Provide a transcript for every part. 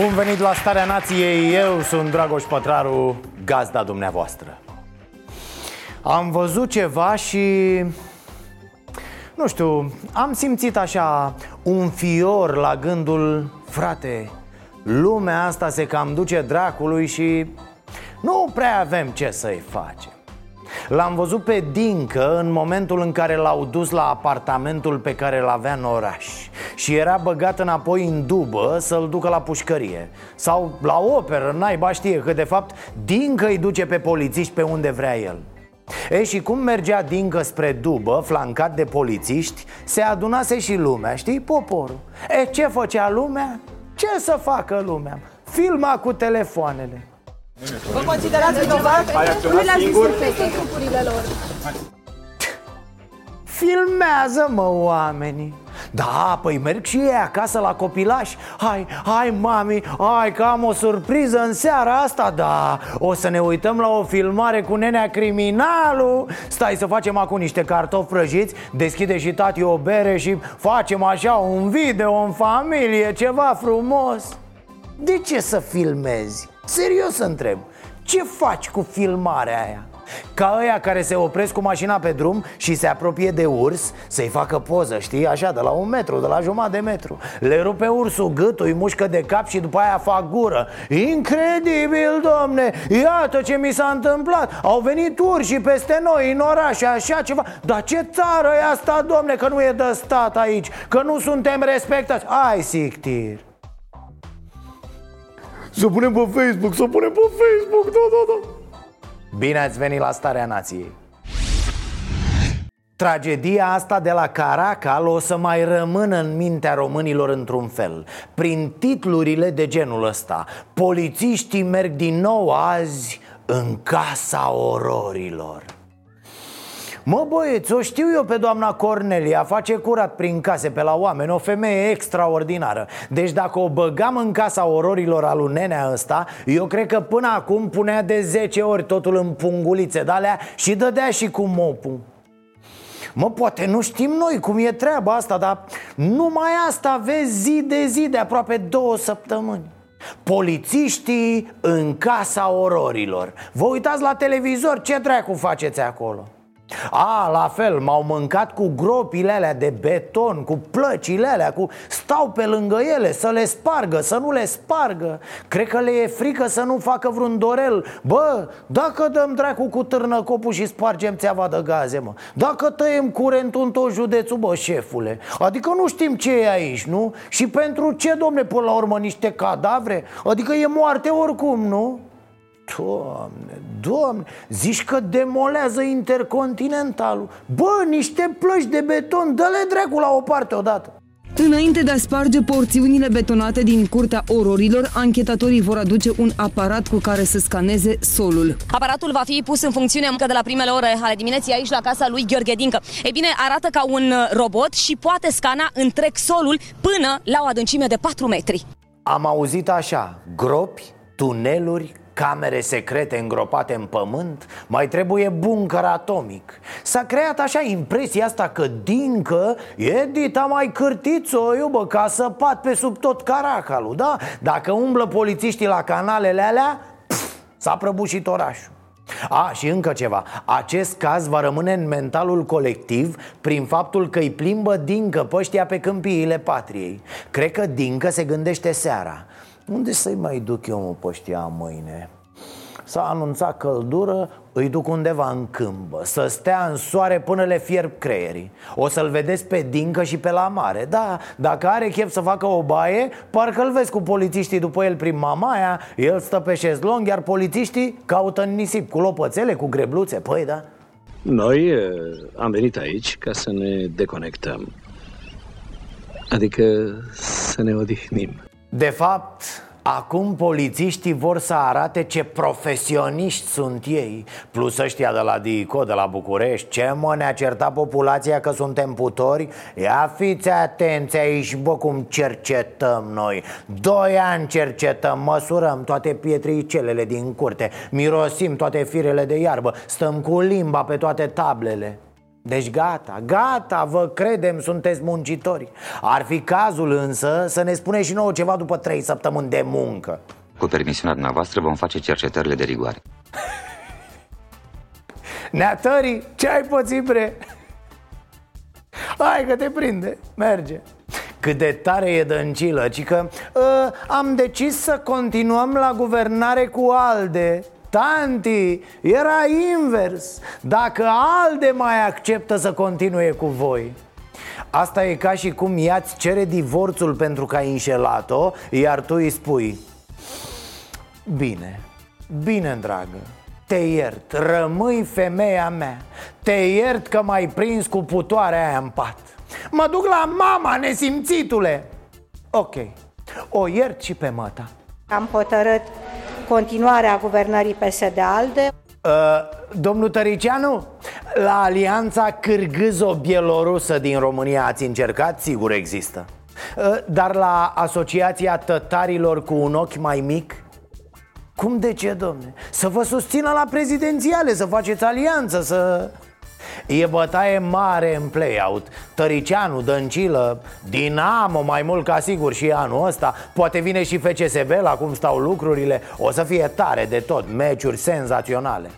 Bun venit la Starea Nației, eu sunt Dragoș Pătraru, gazda dumneavoastră. Am văzut ceva și... Nu știu, am simțit așa un fior la gândul Frate, lumea asta se cam duce dracului și nu prea avem ce să-i facem L-am văzut pe Dincă în momentul în care l-au dus la apartamentul pe care îl avea în oraș. Și era băgat înapoi în dubă să-l ducă la pușcărie. Sau la operă, naiba știe că de fapt Dincă îi duce pe polițiști pe unde vrea el. E și cum mergea Dincă spre dubă, flancat de polițiști Se adunase și lumea, știi, poporul. E ce făcea lumea? Ce să facă lumea? Filma cu telefoanele Vă considerați vinovat? Nu le-ați distrupete grupurile lor. Filmează, mă, oamenii Da, păi merg și ei acasă la copilași Hai, hai, mami, hai că am o surpriză în seara asta Da, o să ne uităm la o filmare cu nenea criminalul Stai să facem acum niște cartofi prăjiți Deschide și tati o bere și facem așa un video în familie Ceva frumos De ce să filmezi? Serios întreb Ce faci cu filmarea aia? Ca ăia care se opresc cu mașina pe drum și se apropie de urs Să-i facă poză, știi, așa, de la un metru, de la jumătate de metru. Le rupe ursul gâtul, îi mușcă de cap și după aia fac gură. Incredibil, domne, iată ce mi s-a întâmplat! Au venit urși peste noi în oraș, așa ceva. Dar ce țară e asta, domne, că nu e de stat aici? Că nu suntem respectați. Ai, sictir să punem pe Facebook, să punem pe Facebook, da, da, da. Bine ați venit la Starea Nației. Tragedia asta de la Caracal o să mai rămână în mintea românilor într-un fel Prin titlurile de genul ăsta. Polițiștii merg din nou azi în casa ororilor Mă băieți, o știu eu pe doamna Cornelia Face curat prin case pe la oameni O femeie extraordinară. Deci dacă o băgam în casa ororilor al lui nenea ăsta Eu cred că până acum punea de 10 ori totul în pungulițe de alea Și dădea și cu mopul. Mă, poate nu știm noi cum e treaba asta Dar numai asta vezi zi de zi de aproape două săptămâni. Polițiștii în casa ororilor. Vă uitați la televizor, ce dracu faceți acolo? A, la fel, m-au mâncat cu gropile alea de beton, cu plăcile alea, cu stau pe lângă ele să le spargă, să nu le spargă Cred că le e frică să nu facă vreun dorel Bă, dacă dăm dracu cu târnăcopul și spargem țeava de gaze, mă Dacă tăiem curentul în tot județul, bă, șefule Adică nu știm ce e aici, nu? Și pentru ce, domne, până la urmă, niște cadavre? Adică e moarte oricum, nu? Doamne, doamne, zici că demolează intercontinentalul Bă, niște plăci de beton, dă-le dracu la o parte odată Înainte de a sparge porțiunile betonate din curtea ororilor, anchetatorii vor aduce un aparat cu care să scaneze solul. Aparatul va fi pus în funcțiune încă de la primele ore ale dimineții aici la casa lui Gheorghe Dincă. Ei bine, arată ca un robot și poate scana întreg solul până la o adâncime de 4 metri. Am auzit așa, gropi, tuneluri, camere secrete îngropate în pământ Mai trebuie buncăr atomic. S-a creat așa impresia asta că Dincă e dita mai cârtiță, iubă, ca să pat pe sub tot caracalul, da? Dacă umblă polițiștii la canalele alea, pf, s-a prăbușit orașul. A, și încă ceva. Acest caz va rămâne în mentalul colectiv Prin faptul că îi plimbă Dincă păștia pe câmpiile patriei. Cred că Dincă se gândește seara. Unde să-i mai duc eu, mă, păștia mâine? S-a anunțat căldură, îi duc undeva în câmbă Să stea în soare până le fierb creierii. O să-l vedeți pe dincă și pe la mare. Da, dacă are chef să facă o baie Parcă îl vezi cu polițiștii după el prin Mamaia El stă pe șezlong, iar polițiștii caută în nisip Cu lopățele, cu grebluțe, păi da. Noi eh, am venit aici ca să ne deconectăm. Adică să ne odihnim. De fapt, acum polițiștii vor să arate ce profesioniști sunt ei. Plus ăștia de la DICO, de la București Ce mă, ne-a certat populația că suntem putori? Ia fiți atenți aici, bă, cum cercetăm noi. Doi ani cercetăm, măsurăm toate pietricelele din curte Mirosim toate firele de iarbă Stăm cu limba pe toate tablele deci gata, gata, vă credem, sunteți muncitori. Ar fi cazul însă să ne spuneți și nouă ceva după trei săptămâni de muncă. Cu permisiunea dumneavoastră vom face cercetările de rigoare. Neatării, ce ai pățit, bre? Hai că te prinde, merge. Cât de tare e dăncilă, ci că uh, am decis să continuăm la guvernare cu ALDE Tanti, era invers. Dacă ALDE mai acceptă să continue cu voi. Asta e ca și cum ea-ți cere divorțul pentru că ai înșelat-o Iar tu îi spui Bine, bine dragă te iert, rămâi femeia mea Te iert că m-ai prins cu putoarea aia în pat. Mă duc la mama, nesimțitule. Ok, o iert și pe măta. Am hotărât continuarea guvernării PSD-ALDE. Uh, domnul Tăricianu, la alianța cârgâzo-bielorusă din România ați încercat? Sigur există uh, Dar la asociația tătarilor cu un ochi mai mic? Cum de ce, domne? Să vă susțină la prezidențiale, să faceți alianță, să... E bătaie mare în play-out. Tăricianu, Dăncilă, Dinamo mai mult ca sigur și anul ăsta. Poate vine și FCSB la cum stau lucrurile. O să fie tare de tot, meciuri senzaționale.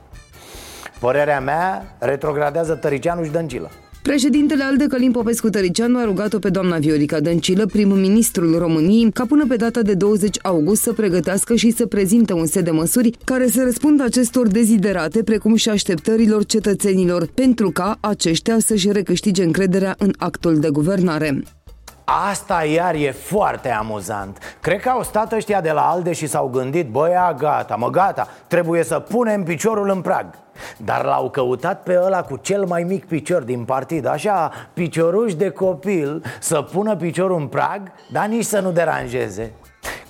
Părerea mea, retrogradează Tăricianu și Dăncilă Președintele Alde Călim Popescu Tăricianu a rugat-o pe doamna Viorica Dăncilă, prim-ministrul României, ca până pe data de 20 august să pregătească și să prezinte un set de măsuri care să răspundă acestor deziderate, precum și așteptărilor cetățenilor, pentru ca aceștia să-și recâștige încrederea în actul de guvernare. Asta iar e foarte amuzant. Cred că au stat ăștia de la ALDE și s-au gândit Băia, gata, mă, gata, trebuie să punem piciorul în prag. Dar l-au căutat pe ăla cu cel mai mic picior din partid Așa, picioruș de copil Să pună piciorul în prag, dar nici să nu deranjeze.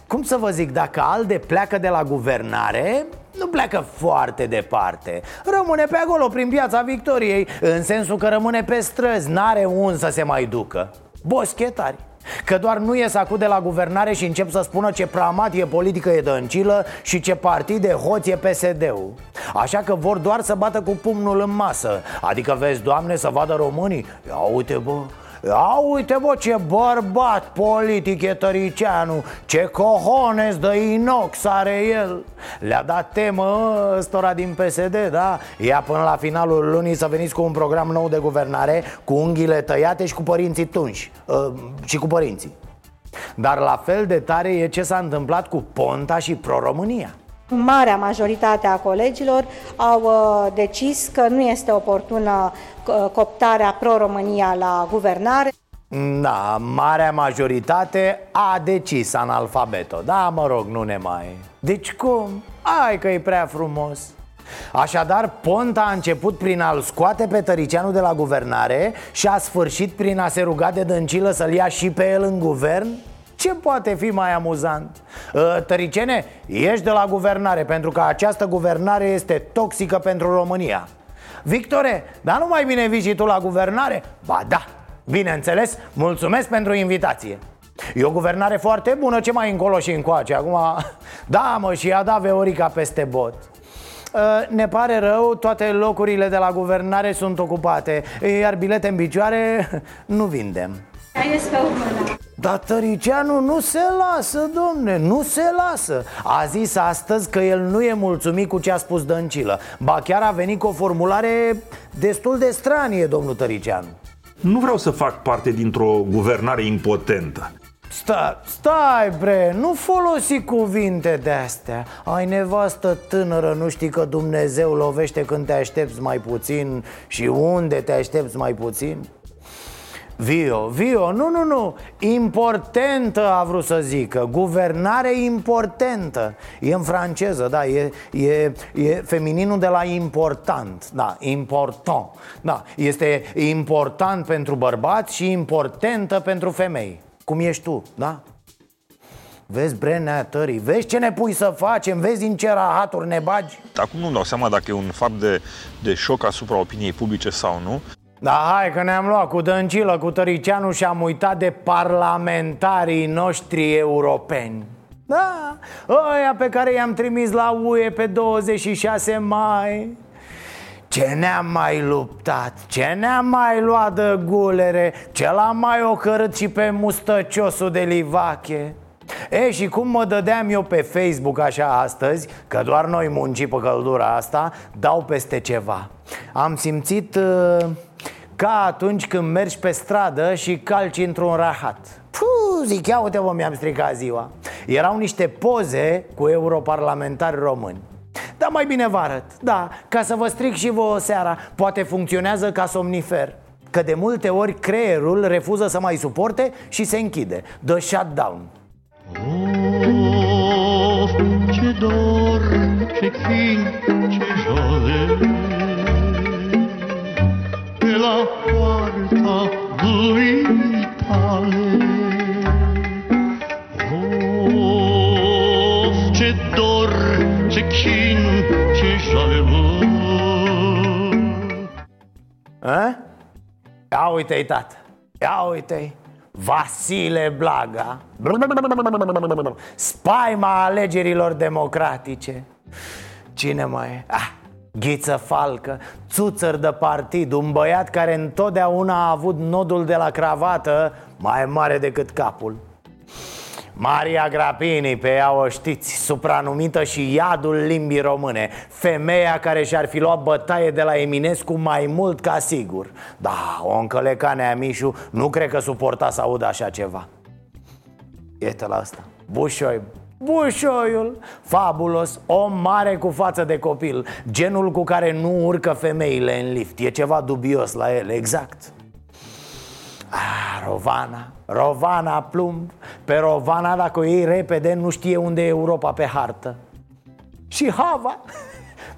Cum să vă zic, dacă ALDE pleacă de la guvernare, nu pleacă foarte departe. Rămâne pe acolo, prin piața Victoriei În sensul că rămâne pe străzi, n-are un să se mai ducă Boschetari. Că doar nu ies acum de la guvernare și încep să spună ce pramat e politică e dăncilă și ce partid de hoț e PSD-ul Așa că vor doar să bată cu pumnul în masă. Adică vezi, doamne, să vadă românii? Ia uite, bă, Ia uite bă ce bărbat politic e Tăricianu Ce cojones de inox are el. Le-a dat temă ăstora din PSD, da? Ia până la finalul lunii să veniți cu un program nou de guvernare Cu unghiile tăiate și cu părinții tunși. Uh, Și cu părinții. Dar la fel de tare e ce s-a întâmplat cu Ponta și Pro-România Marea majoritate a colegilor au uh, decis că nu este oportună uh, coptarea pro-România la guvernare. Da, marea majoritate a decis analfabeto Da, mă rog, nu ne mai... Deci cum? Ai că e prea frumos Așadar, Ponta a început prin a-l scoate pe Tăricianu de la guvernare Și a sfârșit prin a se ruga de dăncilă să-l ia și pe el în guvern? Ce poate fi mai amuzant? Ă, tăricene, ești de la guvernare Pentru că această guvernare este toxică pentru România. Victore, dar nu mai bine vii și tu la guvernare? Ba da, bineînțeles, mulțumesc pentru invitație. E o guvernare foarte bună, ce mai încolo și încoace? Acum, da mă, și a dat Veorica peste bot. Ă, ne pare rău, toate locurile de la guvernare sunt ocupate Iar bilete în picioare nu vindem dar Tăricianu nu se lasă, domne, nu se lasă. A zis astăzi că el nu e mulțumit cu ce a spus Dăncilă. Ba chiar a venit cu o formulare destul de stranie, domnul Tăricianu. Nu vreau să fac parte dintr-o guvernare impotentă. Stai, stai bre, nu folosi cuvinte de astea Ai nevastă tânără, nu știi că Dumnezeu lovește când te aștepți mai puțin Și unde te aștepți mai puțin? Vio, Vio, nu, nu, nu. Importantă a vrut să zică. Guvernare importantă. E în franceză, da, e, e, e femininul de la important. Da, important. Da, este important pentru bărbați și importantă pentru femei. Cum ești tu, da? Vezi brenea tării, vezi ce ne pui să facem, vezi în ce rahaturi ne bagi? Acum nu-mi dau seama dacă e un fapt de, de șoc asupra opiniei publice sau nu Da, hai că ne-am luat cu Dăncilă, cu Tăricianu și am uitat de parlamentarii noștri europeni. Da, ăia pe care i-am trimis la UE pe 26 mai. Ce ne-am mai luptat, ce ne-am mai luat de gulere Ce l-am mai ocărât și pe mustăciosul de livache. E, și cum mă dădeam eu pe Facebook așa astăzi Că doar noi munci pe căldura asta Dau peste ceva. Am simțit uh, ca atunci când mergi pe stradă și calci într-un rahat. Puh, zic, ia uite vă, mi-am stricat ziua. Erau niște poze cu europarlamentari români. Dar mai bine vă arăt, da, ca să vă stric și vă seara Poate funcționează ca somnifer. Că de multe ori creierul refuză să mai suporte și se închide. The shutdown. Of, ce dor, ce chin, la poarta dumitale Of, ce dor, ce chin, ce jale A? Ia uite-i, tată. Ia uite-i. Vasile Blaga. Spaima alegerilor democratice. Cine mai e? Ah, Ghiță Falcă Țuțăr de partid Un băiat care întotdeauna a avut nodul de la cravată Mai mare decât capul. Maria Grapini, pe ea o știți, supranumită și iadul limbii române Femeia care și-ar fi luat bătaie de la Eminescu mai mult ca sigur. Da, o încăleca Neamișu nu cred că suporta să audă așa ceva. Iată la asta, Bușoi Bușoiul, fabulos, om mare cu față de copil. Genul cu care nu urcă femeile în lift. E ceva dubios la el, exact. Ah, Rovana, Rovana plumb. Pe Rovana dacă o iei repede nu știe unde e Europa pe hartă. Și Hava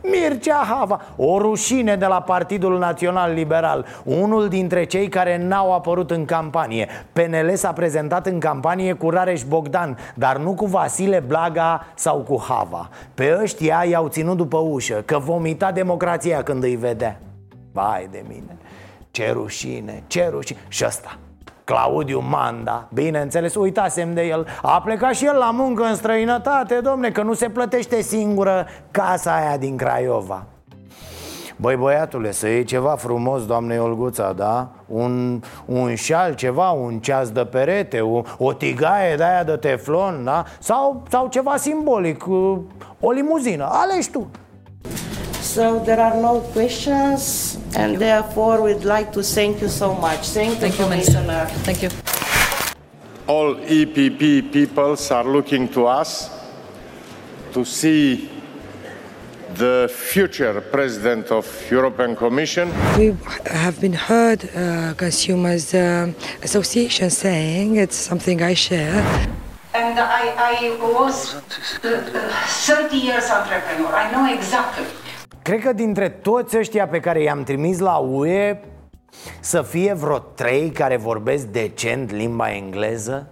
Mircea Hava, o rușine de la Partidul Național Liberal Unul dintre cei care n-au apărut în campanie. PNL s-a prezentat în campanie cu Rareș Bogdan Dar nu cu Vasile Blaga sau cu Hava. Pe ăștia i-au ținut după ușă Că vomita democrația când îi vedea. Vai de mine ce rușine, ce rușine. Și ăsta, Claudiu Manda, bineînțeles, uitasem de el. A plecat și el la muncă în străinătate, domne, că nu se plătește singură casa aia din Craiova. Băi băiatule, să iei ceva frumos, doamne Olguța, da? Un, un șal, ceva, un ceas de perete, o, o tigaie de aia de teflon, da? Sau, sau ceva simbolic, o limuzină, alegi tu So there are no questions, and therefore we'd like to thank you so much. Thank, Thank you, you, Commissioner. Thank you. All EPP peoples are looking to us to see the future president of European Commission. We have been heard uh, consumers uh, association saying it's something I share. And I, I was uh, 30 years entrepreneur. I know exactly. Cred că dintre toți ăștia pe care i-am trimis la UE Să fie vreo trei care vorbesc decent limba engleză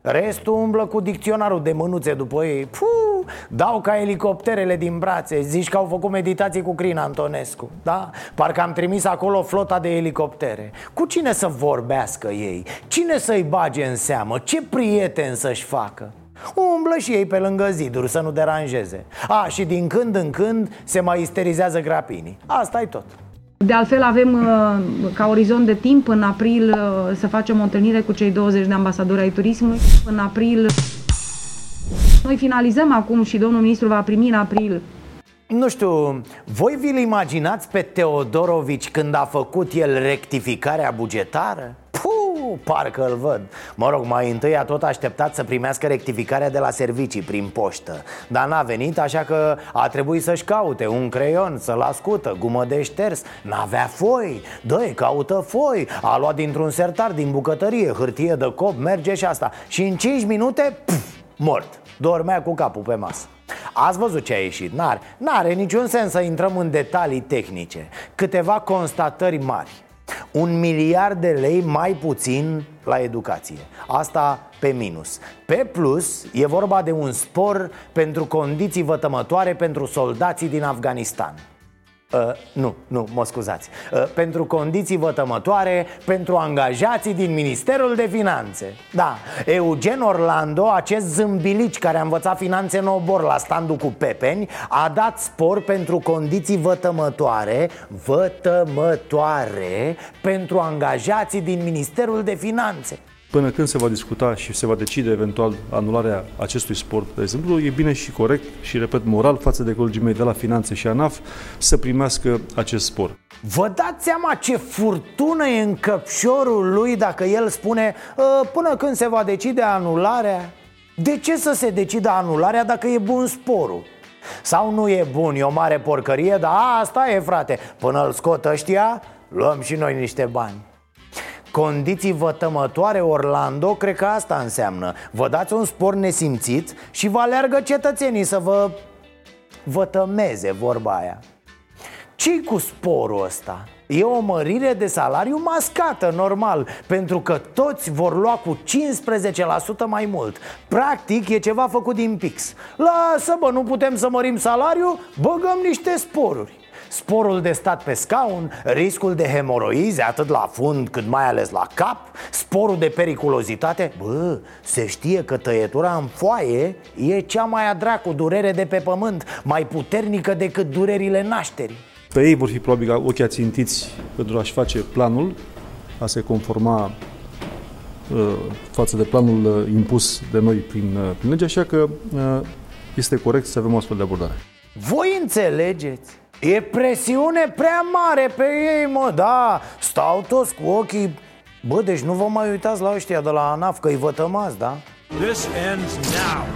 Restul umblă cu dicționarul de mânuțe după ei Puh, Dau ca elicopterele din brațe Zici că au făcut meditații cu Crin Antonescu Da? Parcă am trimis acolo flota de elicoptere Cu cine să vorbească ei? Cine să-i bage în seamă? Ce prieten să-și facă? Umblă și ei pe lângă ziduri să nu deranjeze. A, și din când în când se mai isterizează grapinii. Asta e tot. De altfel avem uh, ca orizont de timp în april uh, să facem o întâlnire cu cei 20 de ambasadori ai turismului. În april noi finalizăm acum și domnul ministru va primi în april. Nu știu, voi vi-l imaginați pe Teodorovici când a făcut el rectificarea bugetară? Puh, parcă îl văd. Mă rog, mai întâi a tot așteptat să primească rectificarea de la servicii prin poștă. Dar n-a venit, așa că a trebuit să-și caute un creion, să-l ascută, gumă de șters. N-avea foi, dă caută foi. A luat dintr-un sertar din bucătărie, hârtie de cop, merge și asta. Și în 5 minute, puf, mort. Dormea cu capul pe masă. Ați văzut ce a ieșit, n-are, n-are niciun sens să intrăm în detalii tehnice. Câteva constatări mari Un miliard de lei mai puțin la educație. Asta pe minus. Pe plus, e vorba de un spor pentru condiții vătămătoare pentru soldații din Afganistan Uh, nu, nu, mă scuzați. Uh, Pentru condiții vătămătoare Pentru angajații din Ministerul de Finanțe. Da, Eugen Orlando, acest zâmbilici care a învățat finanțe în obor la standul cu pepeni A dat spor pentru condiții vătămătoare Vătămătoare Pentru angajații din Ministerul de Finanțe Până când se va discuta și se va decide eventual anularea acestui sport, de exemplu, e bine și corect și, repet, moral față de colegii mei de la Finanțe și ANAF să primească acest spor. Vă dați seama ce furtună e în căpșorul lui dacă el spune ă, până când se va decide anularea? De ce să se decidă anularea dacă e bun sporul? Sau nu e bun, e o mare porcărie, dar asta e frate Până îl scot ăștia, luăm și noi niște bani Condiții vătămătoare Orlando, cred că asta înseamnă Vă dați un spor nesimțit și vă aleargă cetățenii să vă vătămeze vorba aia ce cu sporul ăsta? E o mărire de salariu mascată, normal Pentru că toți vor lua cu 15% mai mult Practic e ceva făcut din pix Lasă bă, nu putem să mărim salariu? Băgăm niște sporuri sporul de stat pe scaun, riscul de hemoroize atât la fund cât mai ales la cap, sporul de periculozitate Bă, se știe că tăietura în foaie e cea mai adracu durere de pe pământ Mai puternică decât durerile nașterii Pe ei vor fi probabil ochii ațintiți pentru a-și face planul, a se conforma uh, față de planul uh, impus de noi prin, uh, prin lege, așa că este corect să avem o astfel de abordare. Voi înțelegeți? E presiune prea mare pe ei, mă, da. Stau toți cu ochii. Bă, deci nu vă mai uitați la ăștia de la ANAF Că-i vătămați, da? This ends now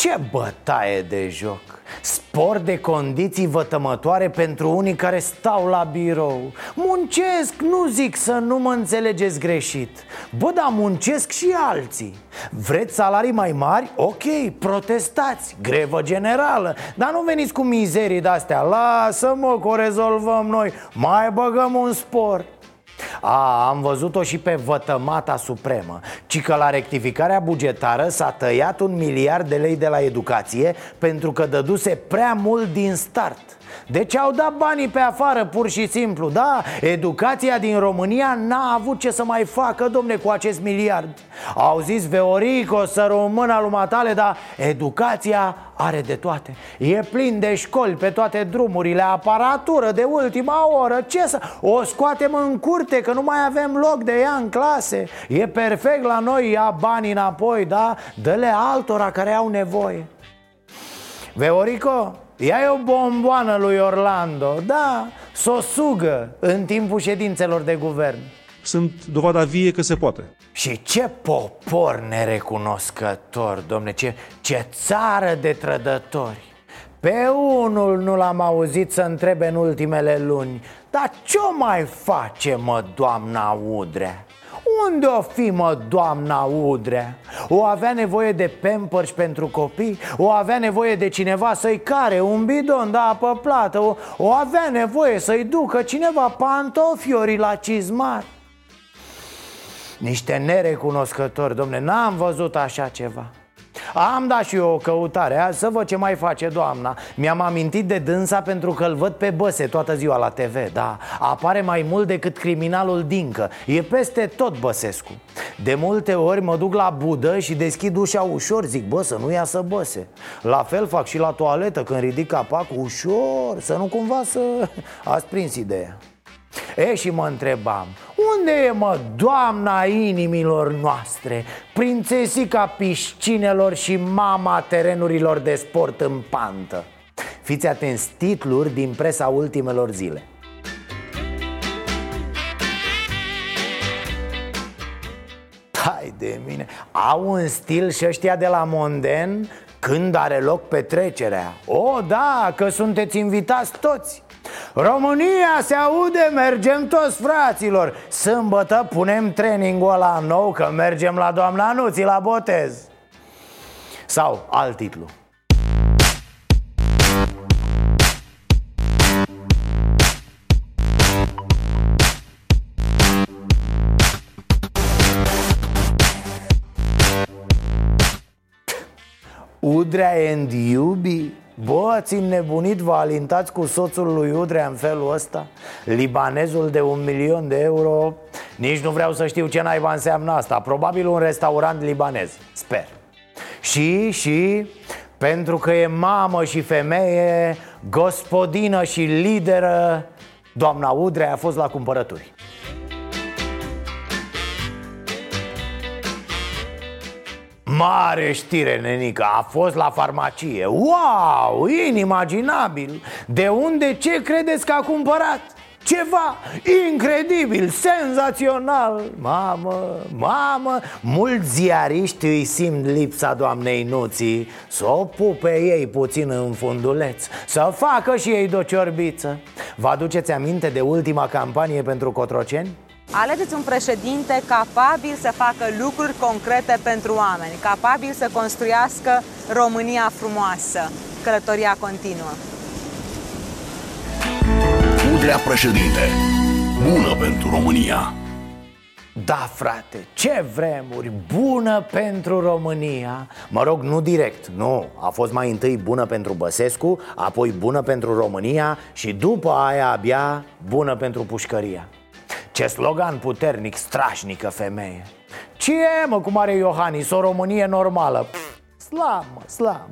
ce bătaie de joc. Spor de condiții vătămătoare pentru unii care stau la birou. Muncesc, nu zic să nu mă înțelegeți greșit. Bă, dar muncesc și alții. Vreți salarii mai mari? Ok, protestați, grevă generală. Dar nu veniți cu mizerii de-astea. Lasă-mă că o rezolvăm noi. Mai băgăm un spor a, am văzut-o și pe vătămata supremă. Ci că la rectificarea bugetară s-a tăiat un miliard de lei de la educație Pentru că dăduse prea mult din start deci au dat banii pe afară, pur și simplu Da, educația din România n-a avut ce să mai facă, domne, cu acest miliard. Au zis Veorico să rămână lui matale, dar educația are de toate. E plin de școli pe toate drumurile, aparatură de ultima oră Ce să... O scoatem în curte, că nu mai avem loc de ea în clase. E perfect la noi, ia banii înapoi, da? Dă-le altora care au nevoie. Veorico, Ia o bomboană lui Orlando Da, s-o sugă în timpul ședințelor de guvern. Sunt dovada vie că se poate. Și ce popor nerecunoscător, domne Ce, ce țară de trădători. Pe unul nu l-am auzit să întrebe în ultimele luni Dar ce mai face, mă, doamna Udrea? Unde o fi, mă, doamna Udrea? O avea nevoie de pampers pentru copii? O avea nevoie de cineva să-i care un bidon de apă plată? O, o avea nevoie să-i ducă cineva pantofiori la cizmar? Niște nerecunoscători, domne, n-am văzut așa ceva am dat și eu o căutare, azi să văd ce mai face doamna. Mi-am amintit de dânsa pentru că îl văd pe băse toată ziua la TV Da, apare mai mult decât criminalul Dincă. E peste tot Băsescu. De multe ori mă duc la budă și deschid ușa ușor Zic, bă, să nu iasă băse. La fel fac și la toaletă când ridic capacul ușor Să nu cumva să... Ați prins ideea. E și mă întrebam Unde e mă doamna inimilor noastre Prințesica piscinelor și mama terenurilor de sport în pantă? Fiți atenți titluri din presa ultimelor zile. Hai de mine. Au un stil și ăștia de la Monden Când are loc petrecerea? O, da, că sunteți invitați toți. România se aude, mergem toți fraților. Sâmbătă punem trainingul ăla nou Că mergem la doamna Nuții la botez. Sau alt titlu Udrea and Iubi? Bă, ați înnebunit, vă alintați cu soțul lui Udrea în felul ăsta? Libanezul de un milion de euro? Nici nu vreau să știu ce naiba înseamnă asta. Probabil un restaurant libanez, sper. Și, și, pentru că e mamă și femeie Gospodină și lideră Doamna Udrea a fost la cumpărături Mare știre, nenică, a fost la farmacie. Wow, inimaginabil. De unde ce credeți că a cumpărat? Ceva incredibil, senzațional. Mamă, mamă Mulți ziariști îi simt lipsa doamnei Nuții. Să o pupe ei puțin în funduleț Să facă și ei de ciorbiță Vă aduceți aminte de ultima campanie pentru Cotroceni? Alegeți un președinte capabil să facă lucruri concrete pentru oameni, capabil să construiască România frumoasă. Călătoria continuă. Udrea președinte. Bună pentru România. Da, frate, ce vremuri, bună pentru România Mă rog, nu direct, nu A fost mai întâi bună pentru Băsescu Apoi bună pentru România Și după aia abia bună pentru pușcăria ce slogan puternic, strașnică femeie. Ce e, mă, cum are Iohannis, o Românie normală. Pff, Slam, mă, slam.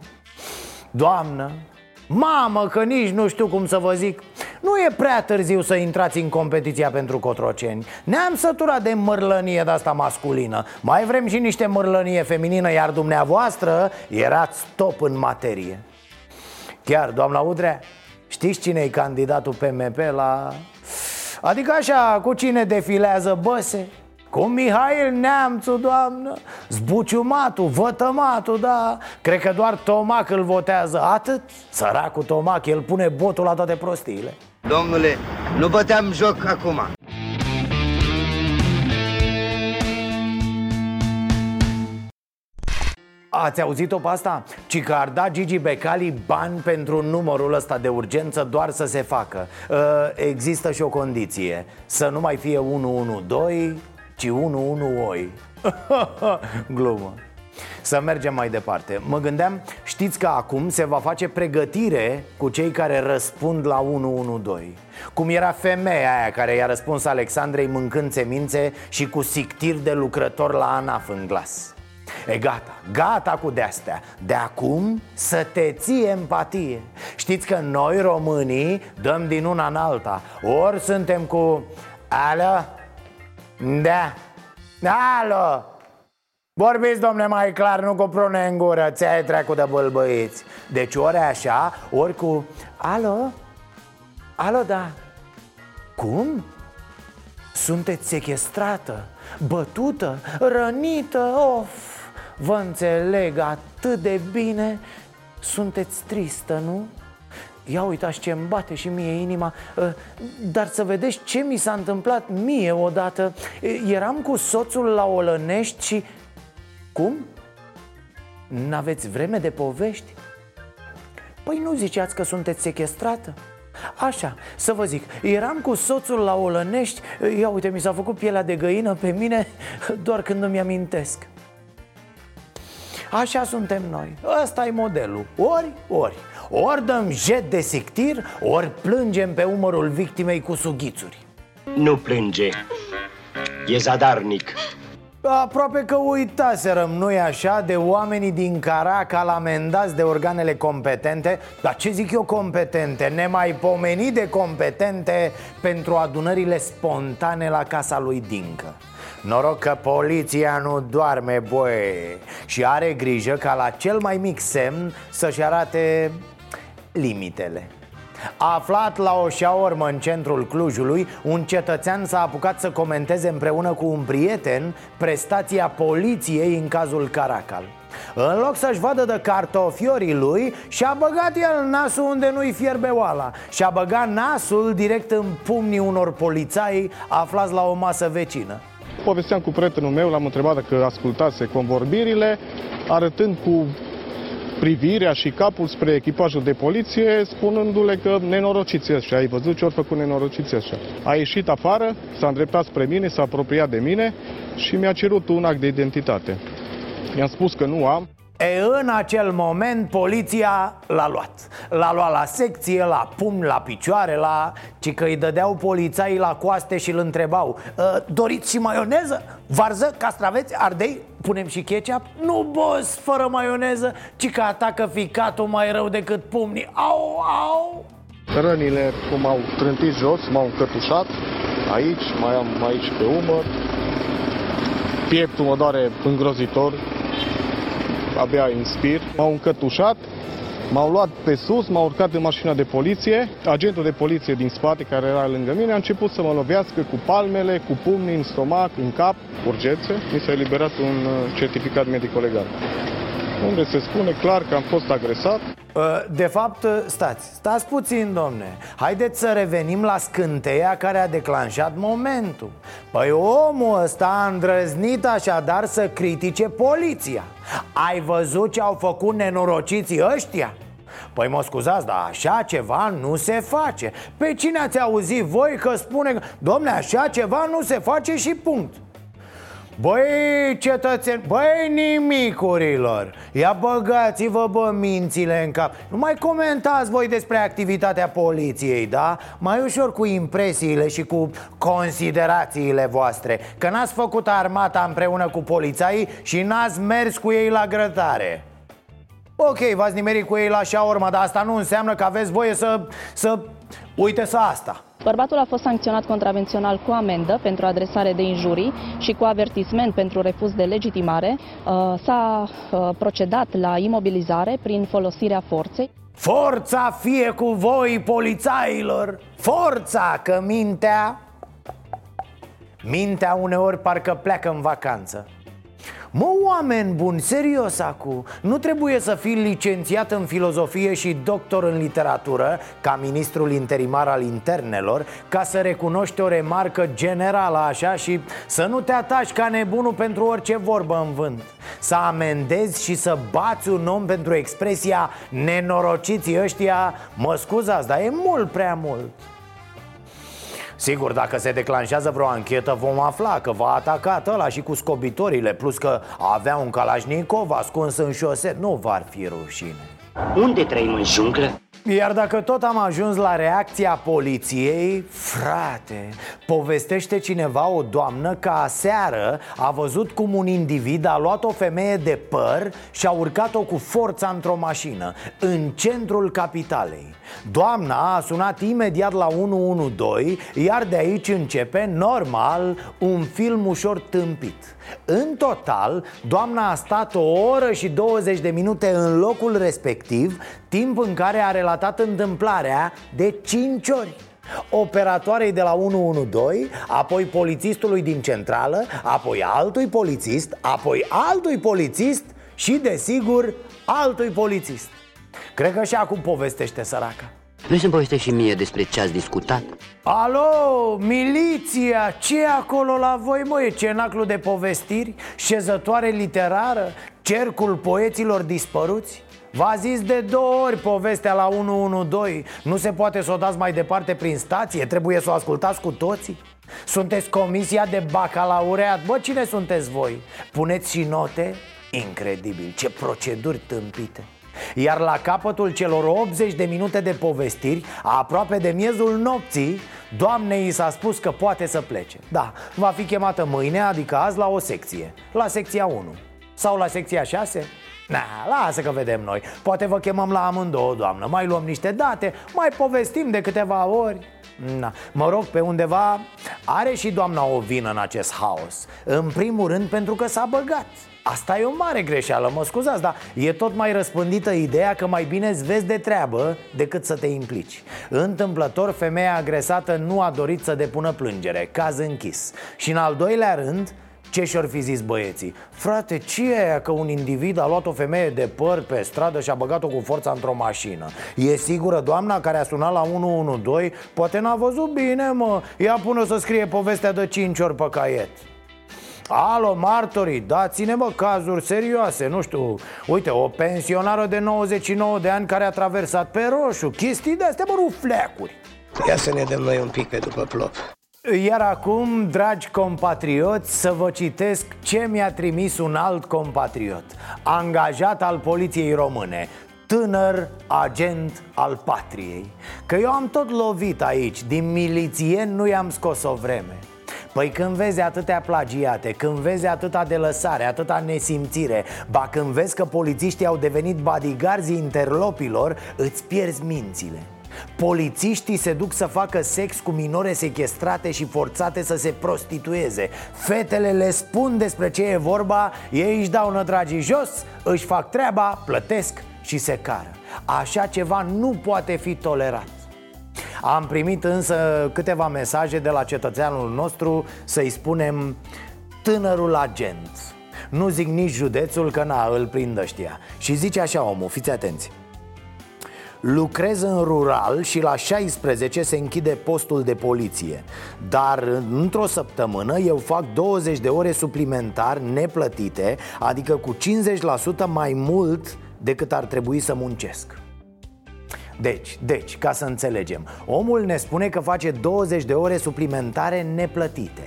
Doamnă, mamă, că nici nu știu cum să vă zic. Nu e prea târziu să intrați în competiția pentru cotroceni. Ne-am săturat de mărlănie de asta masculină. Mai vrem și niște mărlănie feminină Iar dumneavoastră erați stop în materie. Chiar, doamna Udrea, știți cine e candidatul PMP la Adică așa, cu cine defilează băse? Cu Mihail Neamțu, doamnă Zbuciumatul, vătămatul, da. Cred că doar Tomac îl votează. Atât, săracul Tomac, el pune botul la toate prostiile. Domnule, nu băteam joc acum Ați auzit-o pe asta? Ci că ar da Gigi Becali bani pentru numărul ăsta de urgență doar să se facă. Uh, Există și o condiție. Să nu mai fie 112, ci 111 Glumă. Să mergem mai departe. Mă gândeam, știți că acum se va face pregătire cu cei care răspund la 112 Cum era femeia aia care i-a răspuns Alexandrei mâncând semințe și cu sictir de lucrător la ANAF în glas E gata, gata cu de-astea. De acum să te ții empatie. Știți că noi românii dăm din una în alta. Ori suntem cu Alo? Da. Alo? Vorbiți, domne, mai clar, nu cu prune în gură. Ți-ai trecut de bălbăiți Deci ori așa, ori cu Alo? Alo, da. Cum? Sunteți sequestrată, bătută, rănită, of Vă înțeleg atât de bine Sunteți tristă, nu? Ia uitați ce îmi bate și mie inima ă, Dar să vedeți ce mi s-a întâmplat mie odată Eram cu soțul la Olănești și... Cum? N-aveți vreme de povești? Păi nu ziceați că sunteți sequestrată? Așa, să vă zic, eram cu soțul la Olănești Ia uite, mi s-a făcut pielea de găină pe mine Doar când îmi amintesc Așa suntem noi. Ăsta e modelul. Ori, ori. Ori dăm jet de sictir Ori plângem pe umărul victimei cu sughițuri. Nu plânge. E zadarnic. Aproape că uitaserăm, nu-i așa, de oamenii din Caracal amendați de organele competente? Dar ce zic eu competente? Nemaipomenit de competente pentru adunările spontane la casa lui Dincă Noroc că poliția nu doarme, băi Și are grijă ca la cel mai mic semn să-și arate limitele. Aflat la o șaormă în centrul Clujului, un cetățean s-a apucat să comenteze împreună cu un prieten prestația poliției în cazul Caracal. În loc să-și vadă de cartofiorii lui, și-a băgat el nasul unde nu-i fierbe oala. Și-a băgat nasul direct în pumnii unor polițai aflați la o masă vecină Povesteam cu prietenul meu, l-am întrebat dacă ascultase convorbirile, arătând cu privirea și capul spre echipajul de poliție, spunându-le că nenorociți ăștia, ai văzut ce au făcut nenorociți ăștia. A ieșit afară, s-a îndreptat spre mine, s-a apropiat de mine și mi-a cerut un act de identitate. I-am spus că nu am. E, în acel moment poliția l-a luat L-a luat la secție, la pumn, la picioare, la... Ci că îi dădeau polițaii la coaste și îl întrebau "Ă, Doriți și maioneză? Varză? Castraveți? Ardei? Punem și ketchup? Nu, boss, fără maioneză Ci că atacă ficatul mai rău decât pumnii Au, au Rănile cum au trântit jos, m-au încătușat. Aici, mai am aici pe umăr. Pieptul mă doare îngrozitor. Abia inspir. M-au încătușat. M-au luat pe sus, m-au urcat în mașina de poliție. Agentul de poliție din spate, care era lângă mine, a început să mă lovească cu palmele, cu pumnii în stomac, în cap, urgențe. Mi s-a eliberat un uh, certificat medico-legal unde se spune clar că am fost agresat. Uh, De fapt, uh, stați, stați puțin, domne. Haideți să revenim la scânteia care a declanșat momentul. Păi omul ăsta a îndrăznit așadar să critique poliția. Ai văzut ce au făcut nenorociții ăștia? Păi mă scuzați, dar așa ceva nu se face. Pe cine ați auzit voi că spune că, Domne, așa ceva nu se face și punct Băi, cetățeni, băi, nimicurilor Ia băgați-vă, bă, mințile în cap. Nu mai comentați voi despre activitatea poliției, da? Mai ușor cu impresiile și cu considerațiile voastre. Că n-ați făcut armata împreună cu polițaii și n-ați mers cu ei la grătare. Ok, v-ați nimerit cu ei la șaorma, dar asta nu înseamnă că aveți voie să... să... Uite să asta Bărbatul a fost sancționat contravențional cu amendă pentru adresare de injurii și cu avertisment pentru refuz de legitimare. Uh, S-a uh, procedat la imobilizare prin folosirea forței. Forța fie cu voi, polițailor Forța, că mintea Mintea uneori parcă pleacă în vacanță Mă, oameni buni, serios acu Nu trebuie să fii licențiat în filozofie și doctor în literatură Ca ministrul interimar al internelor Ca să recunoști o remarcă generală așa Și să nu te ataci ca nebunul pentru orice vorbă în vânt. Să amendezi și să bați un om pentru expresia Nenorociții ăștia Mă scuzați, dar e mult prea mult Sigur, dacă se declanșează vreo anchetă vom afla că v-a atacat ăla și cu scobitorile Plus că avea un Kalashnikov ascuns în șoset Nu v-ar fi rușine Unde trăim în junglă? Iar dacă tot am ajuns la reacția poliției, frate, povestește cineva o doamnă că aseară a văzut cum un individ a luat o femeie de păr și a urcat-o cu forța într-o mașină, în centrul capitalei. Doamna a sunat imediat la 112, iar de aici începe, normal, un film ușor tâmpit. În total, doamna a stat o oră și 20 de minute în locul respectiv Timp în care a relatat întâmplarea de 5 ori Operatoarei de la 112, apoi polițistului din centrală, apoi altui polițist, apoi altui polițist și, desigur, altui polițist Cred că și acum povestește săraca Vrei să-mi povestești și mie despre ce ați discutat? Alo, miliția, ce e acolo la voi, mă? E cenaclul de povestiri? Șezătoare literară? Cercul poeților dispăruți? V-a zis de două ori povestea la 112 Nu se poate să o dați mai departe prin stație? Trebuie să o ascultați cu toții? Sunteți comisia de bacalaureat? Bă, cine sunteți voi? Puneți și note? Incredibil, ce proceduri tâmpite iar la capătul celor 80 de minute de povestiri, aproape de miezul nopții, doamnei i s-a spus că poate să plece. Da, va fi chemată mâine, adică azi, la o secție. La secția 1 Sau la secția 6? Na, lasă că vedem noi. Poate vă chemăm la amândouă, doamnă. Mai luăm niște date, mai povestim de câteva ori. Na. Mă rog, pe undeva are și doamna o vină în acest haos. În primul rând pentru că s-a băgat Asta e o mare greșeală, mă scuzați, dar e tot mai răspândită ideea că mai bine îți vezi de treabă decât să te implici Întâmplător, femeia agresată nu a dorit să depună plângere, caz închis Și în al doilea rând, ce și-or fi zis băieții? Frate, ce e aia că un individ a luat o femeie de păr pe stradă și a băgat-o cu forța într-o mașină? E sigură doamna care a sunat la 112? Poate n-a văzut bine, mă Ia până să scrie povestea de 5 ori pe caiet Alo, martorii, dați-ne mă cazuri serioase Nu știu, uite, o pensionară de 99 de ani care a traversat pe roșu Chestii de-astea, mă, rufleacuri. Ia să ne dăm noi un pic pe după plop. Iar acum, dragi compatrioți, să vă citesc ce mi-a trimis un alt compatriot Angajat al poliției române Tânăr agent al patriei. Că eu am tot lovit aici, din milițieni nu i-am scos o vreme Păi când vezi atâtea plagiate, când vezi atâta de lăsare, atâta nesimțire Ba când vezi că polițiștii au devenit bodyguards interlopilor, îți pierzi mințile. Polițiștii se duc să facă sex cu minore sequestrate și forțate să se prostitueze. Fetele le spun despre ce e vorba, ei își dau nădragii jos, își fac treaba, plătesc și se cară. Așa ceva nu poate fi tolerat am primit însă câteva mesaje de la cetățeanul nostru Să-i spunem tânărul agent. Nu zic nici județul că na, îl prind ăștia Și zice așa omul, fiți atenți. Lucrez în rural și la 16 se închide postul de poliție Dar într-o săptămână eu fac 20 de ore suplimentar neplătite Adică cu 50% mai mult decât ar trebui să muncesc deci, deci, ca să înțelegem Omul ne spune că face 20 de ore suplimentare neplătite.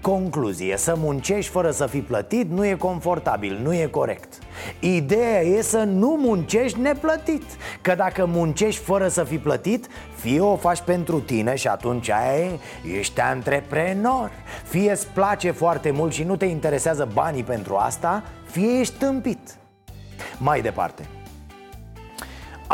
Concluzie, să muncești fără să fii plătit nu e confortabil, nu e corect. Ideea e să nu muncești neplătit Că dacă muncești fără să fii plătit Fie o faci pentru tine și atunci ai, ești antreprenor. Fie îți place foarte mult și nu te interesează banii pentru asta Fie ești tâmpit. Mai departe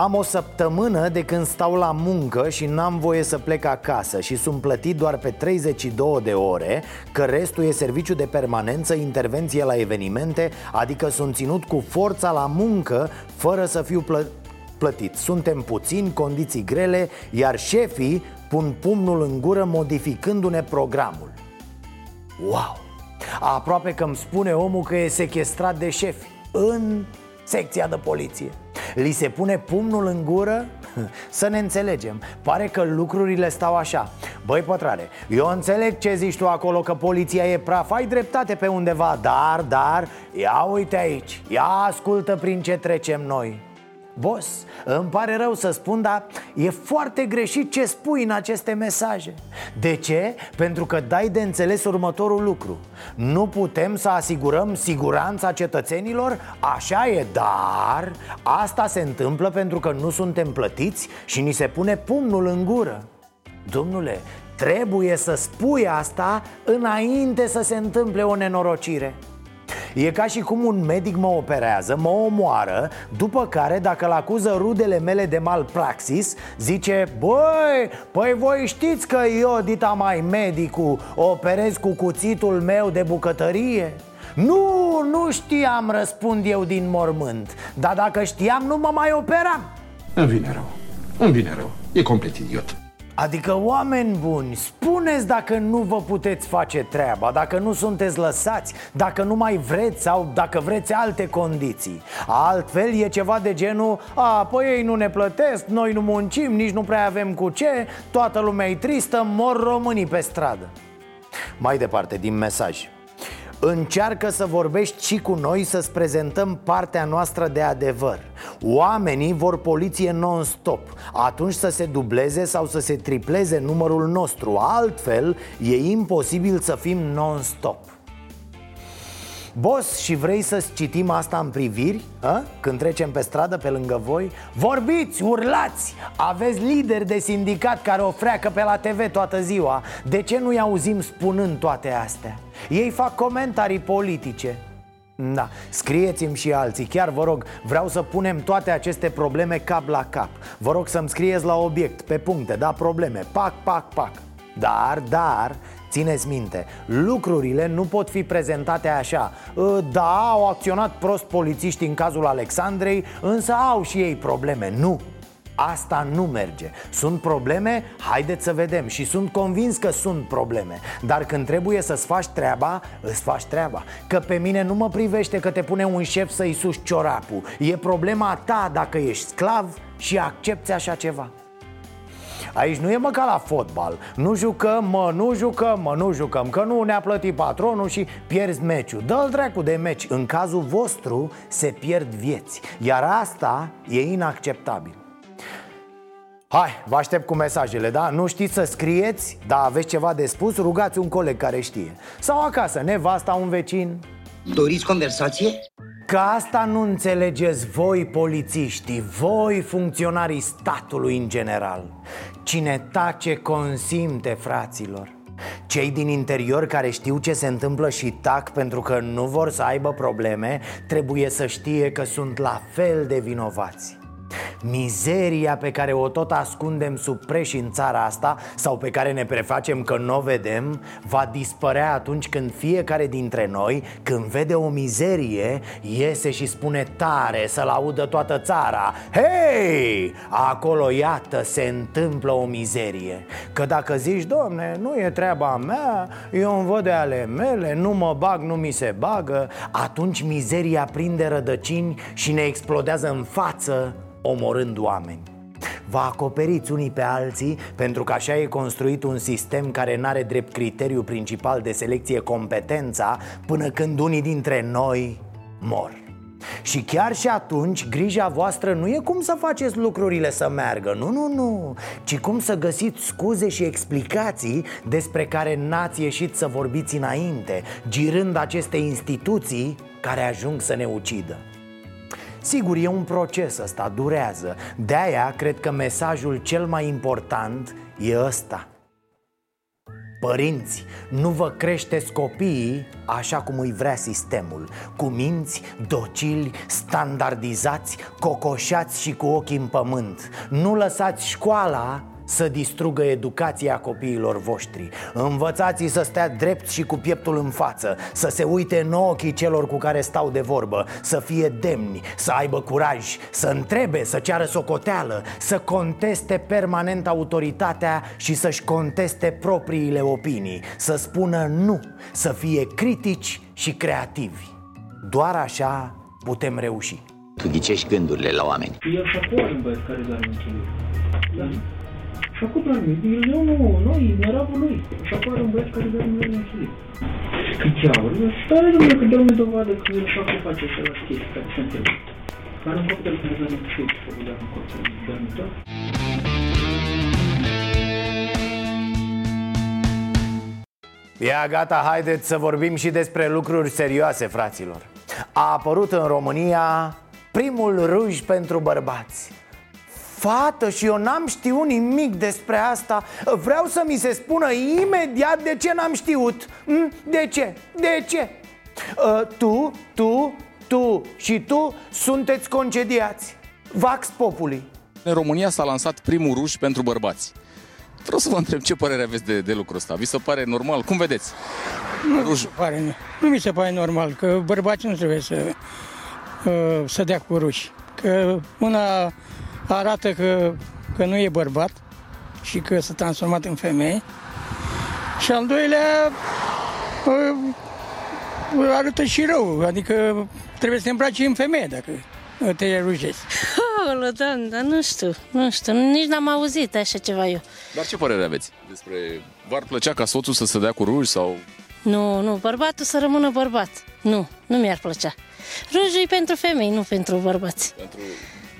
am o săptămână de când stau la muncă și n-am voie să plec acasă Și sunt plătit doar pe 32 de ore Că restul e serviciu de permanență, intervenție la evenimente Adică sunt ținut cu forța la muncă fără să fiu plă- plătit. Suntem puțini, condiții grele Iar șefii pun pumnul în gură modificându-ne programul. Wow! Aproape că îmi spune omul că e sequestrat de șefi. În secția de poliție. Li se pune pumnul în gură? Să ne înțelegem. Pare că lucrurile stau așa. Băi pătrare, eu înțeleg ce zici tu acolo Că poliția e praf. Ai dreptate pe undeva Dar, dar, ia uite aici. Ia ascultă prin ce trecem noi Bos, îmi pare rău să spun, dar e foarte greșit ce spui în aceste mesaje. De ce? Pentru că dai de înțeles următorul lucru. Nu putem să asigurăm siguranța cetățenilor? Așa e, dar asta se întâmplă pentru că nu suntem plătiți și ni se pune pumnul în gură. Domnule, trebuie să spui asta înainte să se întâmple o nenorocire E ca și cum un medic mă operează, mă omoară După care, dacă îl acuză rudele mele de malpraxis Zice, băi, păi voi știți că eu, dita mai medicul, operez cu cuțitul meu de bucătărie? Nu, nu știam, răspund eu din mormânt Dar dacă știam, nu mă mai operam. Îmi vine rău, îmi vine rău, e complet idiot Adică, oameni buni, spuneți dacă nu vă puteți face treaba Dacă nu sunteți lăsați Dacă nu mai vreți sau dacă vreți alte condiții. Altfel e ceva de genul A, păi ei nu ne plătesc, noi nu muncim, nici nu prea avem cu ce Toată lumea e tristă, mor românii pe stradă. Mai departe, din mesaj Încearcă să vorbești și cu noi să-ți prezentăm partea noastră de adevăr. Oamenii vor poliție non-stop. Atunci să se dubleze sau să se tripleze numărul nostru. Altfel e imposibil să fim non-stop Boss, și vrei să-ți citim asta în priviri? A? Când trecem pe stradă pe lângă voi? Vorbiți, urlați! Aveți lideri de sindicat care o freacă pe la TV toată ziua De ce nu-i auzim spunând toate astea? Ei fac comentarii politice da, scrieți-mi și alții, chiar vă rog, vreau să punem toate aceste probleme cap la cap Vă rog să-mi scrieți la obiect, pe puncte, da, probleme, pac, pac, pac Dar, dar, Țineți minte, lucrurile nu pot fi prezentate așa. Ă, Da, au acționat prost polițiști în cazul Alexandrei, însă au și ei probleme. Nu, Asta nu merge. Sunt probleme? Haideți să vedem. Și sunt convins că sunt probleme. Dar când trebuie să-ți faci treaba, îți faci treaba. Că pe mine nu mă privește că te pune un șef să-i suși ciorapul. E problema ta dacă ești sclav și accepti așa ceva Aici nu e mă ca la fotbal. Nu jucăm, mă, nu jucăm, mă, nu jucăm Că nu ne-a plătit patronul și pierzi meciul. Dă-l dracu de meci. În cazul vostru se pierd vieți. Iar asta e inacceptabil. Hai, vă aștept cu mesajele, da? Nu știți să scrieți, dar aveți ceva de spus, rugați un coleg care știe. Sau acasă, nevasta, un vecin. Doriți conversație? Că asta nu înțelegeți voi polițiștii, voi funcționarii statului în general. Cine tace consimte, fraților. Cei din interior care știu ce se întâmplă și tac pentru că nu vor să aibă probleme Trebuie să știe că sunt la fel de vinovați Mizeria pe care o tot ascundem sub preș în țara asta Sau pe care ne prefacem că nu o vedem Va dispărea atunci când fiecare dintre noi Când vede o mizerie Iese și spune tare să-l audă toată țara. Hei! Acolo iată se întâmplă o mizerie. Că dacă zici, domne, nu e treaba mea Eu îmi văd de ale mele, nu mă bag, nu mi se bagă Atunci mizeria prinde rădăcini și ne explodează în față omorând oameni. Vă acoperiți unii pe alții pentru că așa e construit un sistem care n-are drept criteriu principal de selecție competența până când unii dintre noi mor. Și chiar și atunci, grija voastră nu e cum să faceți lucrurile să meargă, nu, nu, nu. Ci cum să găsiți scuze și explicații despre care n-ați ieșit să vorbiți înainte Girând aceste instituții care ajung să ne ucidă Sigur, e un proces ăsta, durează. De-aia cred că mesajul cel mai important e ăsta. Părinți, nu vă creșteți copiii așa cum îi vrea sistemul. Cu minți docili, standardizați, cocoșați și cu ochii în pământ. Nu lăsați școala să distrugă educația copiilor voștri. Învățați să stea drept și cu pieptul în față Să se uite în ochii celor cu care stau de vorbă Să fie demni, să aibă curaj Să întrebe, să ceară socoteală Să conteste permanent autoritatea Și să-și conteste propriile opinii Să spună nu, să fie critici și creativi. Doar așa putem reuși. Tu ghicești gândurile la oameni. El și-a un băieți care doar da? Făcut la mine. Eu nu, nu, e năravul lui. Și apare un băiat care dă un milion chilie. Cât aur? Stare domnule că dă-mi dovadă că el așa cum face să la chestii care se întâmplă. Care un copil care dă un șut, să vă dea un copil dormitor. Ia gata, haideți să vorbim și despre lucruri serioase, fraților A apărut în România primul ruj pentru bărbați fată și eu n-am știut nimic despre asta Vreau să mi se spună imediat de ce n-am știut hm? De ce? De ce? Uh, tu, tu, tu și tu sunteți concediați Vax populi În România s-a lansat primul ruș pentru bărbați Vreau să vă întreb ce părere aveți de, de lucrul ăsta. Vi se pare normal? Cum vedeți? Nu, ruj. Mi pare, nu mi se pare normal că bărbații nu trebuie să, uh, să dea cu ruși. Că una arată că, că nu e bărbat și că s-a transformat în femeie. Și al doilea arată și rău, adică trebuie să te îmbraci în femeie dacă te rugezi. Oh, doamne, dar nu știu, nu știu, nici n-am auzit așa ceva eu. Dar ce părere aveți despre... V-ar plăcea ca soțul să se dea cu ruj sau... Nu, nu, bărbatul să rămână bărbat. Nu, nu mi-ar plăcea. Rujul e pentru femei, nu pentru bărbați. Pentru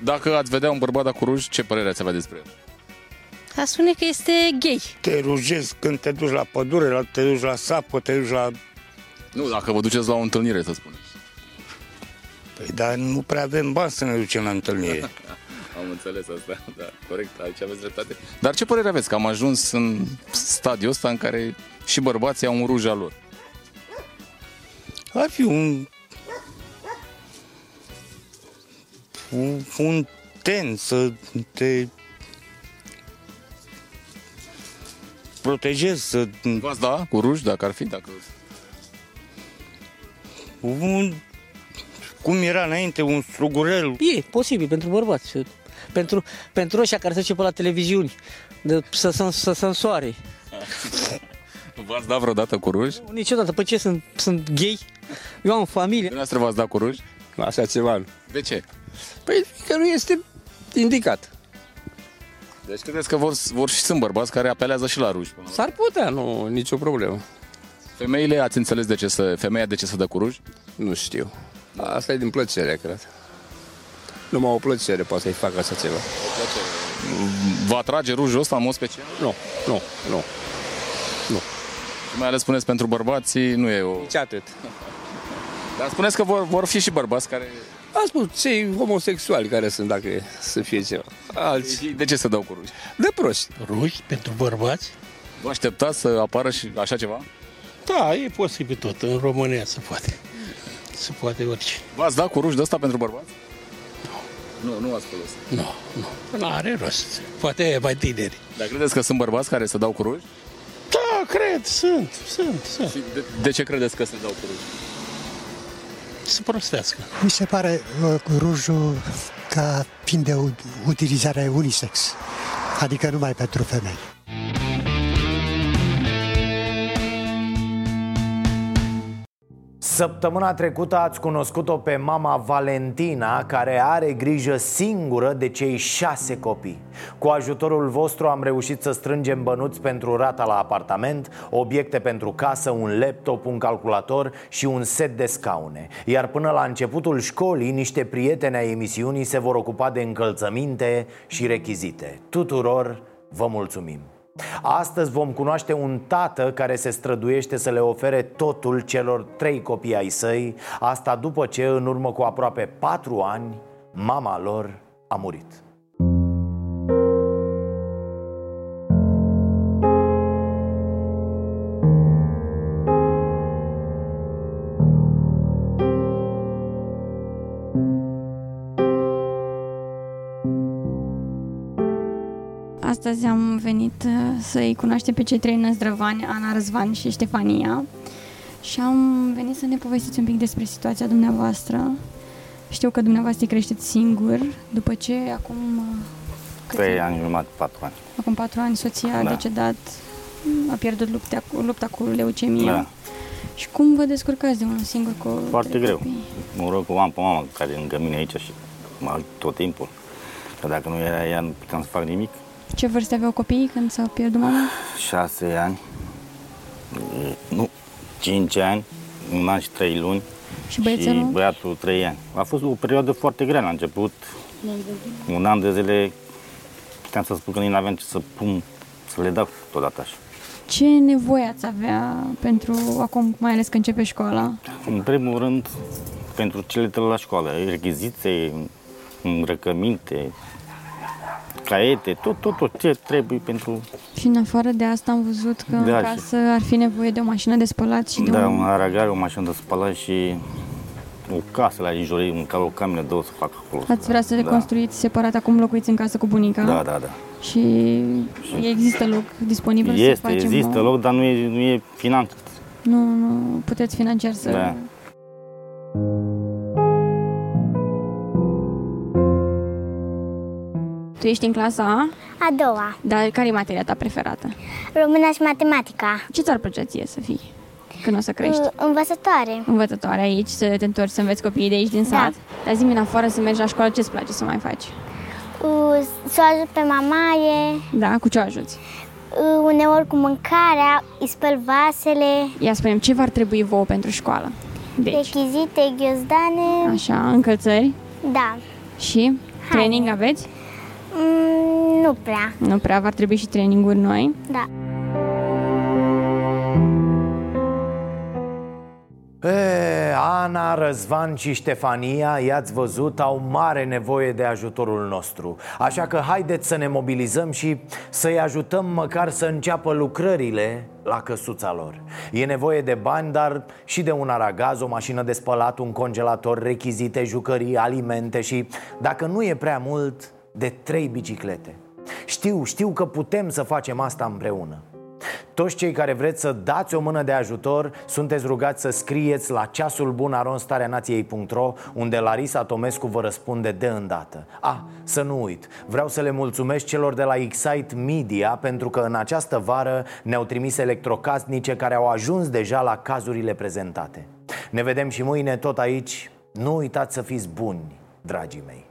dacă ați vedea un bărbat da cu ruj, ce părere ați avea despre el? A spune că este gay. Te rujezi când te duci la pădure, te duci la sapă, te duci la... Nu, dacă vă duceți la o întâlnire, să spunem. Păi, dar nu prea avem bani să ne ducem la întâlnire. Am înțeles asta, da, corect, aici aveți dreptate. Dar ce părere aveți că am ajuns în stadiul ăsta în care și bărbații au un ruj al lor? Ar fi un un ten să te protejezi, să... V-ați da cu ruj, dacă ar fi, dacă... Un, cum era înainte, un strugurel. E posibil pentru bărbați, pentru, pentru ăștia care se duce pe la televiziuni, de, să, să, să se însoare. V-ați dat vreodată cu ruj? Niciodată. Pe ce sunt, sunt gay? Eu am familie. Dumneavoastră v-ați dat cu ruj? Așa ceva. De ce? Păi că nu este indicat. Deci credeți că vor, vor și sunt bărbați care apelează și la ruși? S-ar putea, nu, nicio problemă. Femeile, ați înțeles de ce să, femeia de ce să dă cu ruși? Nu știu. Asta e din plăcere, cred. Numai o plăcere poate să-i facă așa ceva. Vă atrage rujul ăsta în mod special? Nu, nu, nu. Nu. Și mai ales spuneți pentru bărbații, nu e o... Ce atât. Dar spuneți că vor, vor fi și bărbați care... Am spus, cei homosexuali care sunt, dacă e să fie ceva. Alți. De ce să dau cu ruși? De proști. Ruși pentru bărbați? Vă așteptați să apară și așa ceva? Da, e posibil tot. În România se poate. Se poate orice. V-ați dat cu ruși de ăsta pentru bărbați? Nu, nu ați folosit. Nu, nu. Nu are rost. Poate e mai tineri. Dar credeți că sunt bărbați care se dau cu ruși? Da, cred, sunt, sunt, sunt. Și de, de ce credeți că se dau cu ruși? Să prostească. Mi se pare uh, cu rujul ca fiind de u- utilizare unisex, adică numai pentru femei. Săptămâna trecută ați cunoscut-o pe mama Valentina Care are grijă singură de cei șase copii. Cu ajutorul vostru am reușit să strângem bănuți pentru rata la apartament Obiecte pentru casă, un laptop, un calculator și un set de scaune. Iar până la începutul școlii, niște prieteni ai emisiunii se vor ocupa de încălțăminte și rechizite. Tuturor vă mulțumim! Astăzi vom cunoaște un tată care se străduiește să le ofere totul celor trei copii ai săi. Asta după ce, în urmă cu aproape patru ani, mama lor a murit Astăzi am venit uh, să-i cunoaștem pe cei trei năzdrăvani, Ana, Răzvan și Ștefania. Și am venit să ne povestiți un pic despre situația dumneavoastră. Știu că dumneavoastră îi creșteți singur, după ce acum, uh, câți Trei ani jumătate, patru ani. acum patru ani soția a Da. decedat, a pierdut lupta, cu- lupta cu leucemia. Da. Și cum vă descurcați de unul singur cu Foarte trei greu. copii? Mă rog cu am pe mama care e lângă mine aici și mă ajut tot timpul. Că dacă nu era ea, nu puteam să fac nimic. Ce vârste aveau copiii când s-au pierdut mama? Șase ani, e, nu, cinci ani, un an și trei luni. Și băiețelul? Și băiatul trei ani. A fost o perioadă foarte grea la început. Un an de zile puteam să spun că nici nu aveam ce să pun, să le dau totodată așa. Ce nevoie ați avea pentru acum, mai ales că începe școala? În primul rând, pentru cele de la școală, rechizițe, îmbrăcăminte, caiete, tot, tot, tot ce trebuie pentru... Și în afară de asta am văzut că Da, în și- casă ar fi nevoie de o mașină de spălat și de Da, un... un aragare, o mașină de spălat și o casă la Ijorei, un ca o cameră, două să fac acolo. Ați vrea să le da. construiți separat, acum locuiți în casă cu bunica Da, da, da. și există loc disponibil să Este, facem există o... loc, dar nu e, nu e finanțat. Nu, nu puteți financiar să... Da. Tu ești în clasa A? A doua, Dar care e materia ta preferată? româna și matematica. Ce ți-ar plăcea ție să fii când o să crești? Uh, Învățătoare. Învățătoare aici, să te întorci să înveți copiii de aici din Da. sat? Dar zi-mi în afară să mergi la școală, ce-ți place să mai faci? Uh, Să o ajut pe mamaie, Da, cu ce o ajuți? uh, uneori cu mâncarea, îi spăl vasele, Ia spune ce v-ar trebui vouă pentru școală? Deci, rechizite, ghiozdane. așa, încălțări Da. și training aveți? Mm, nu prea. Nu prea, v-ar trebui și traininguri noi. Da. E, Ana, Răzvan și Ștefania, i-ați văzut, au mare nevoie de ajutorul nostru Așa că haideți să ne mobilizăm și să-i ajutăm măcar să înceapă lucrările la căsuța lor E nevoie de bani, dar și de un aragaz, o mașină de spălat, un congelator, rechizite, jucării, alimente și, dacă nu e prea mult, de trei biciclete. Știu, știu că putem să facem asta împreună. Toți cei care vreți să dați o mână de ajutor Sunteți rugați să scrieți la ceasul bun aronstareanației.ro Unde Larisa Tomescu vă răspunde de îndată. A, să nu uit, vreau să le mulțumesc celor de la Excite Media Pentru că în această vară ne-au trimis electrocasnice care au ajuns deja la cazurile prezentate. Ne vedem și mâine tot aici. Nu uitați să fiți buni, dragii mei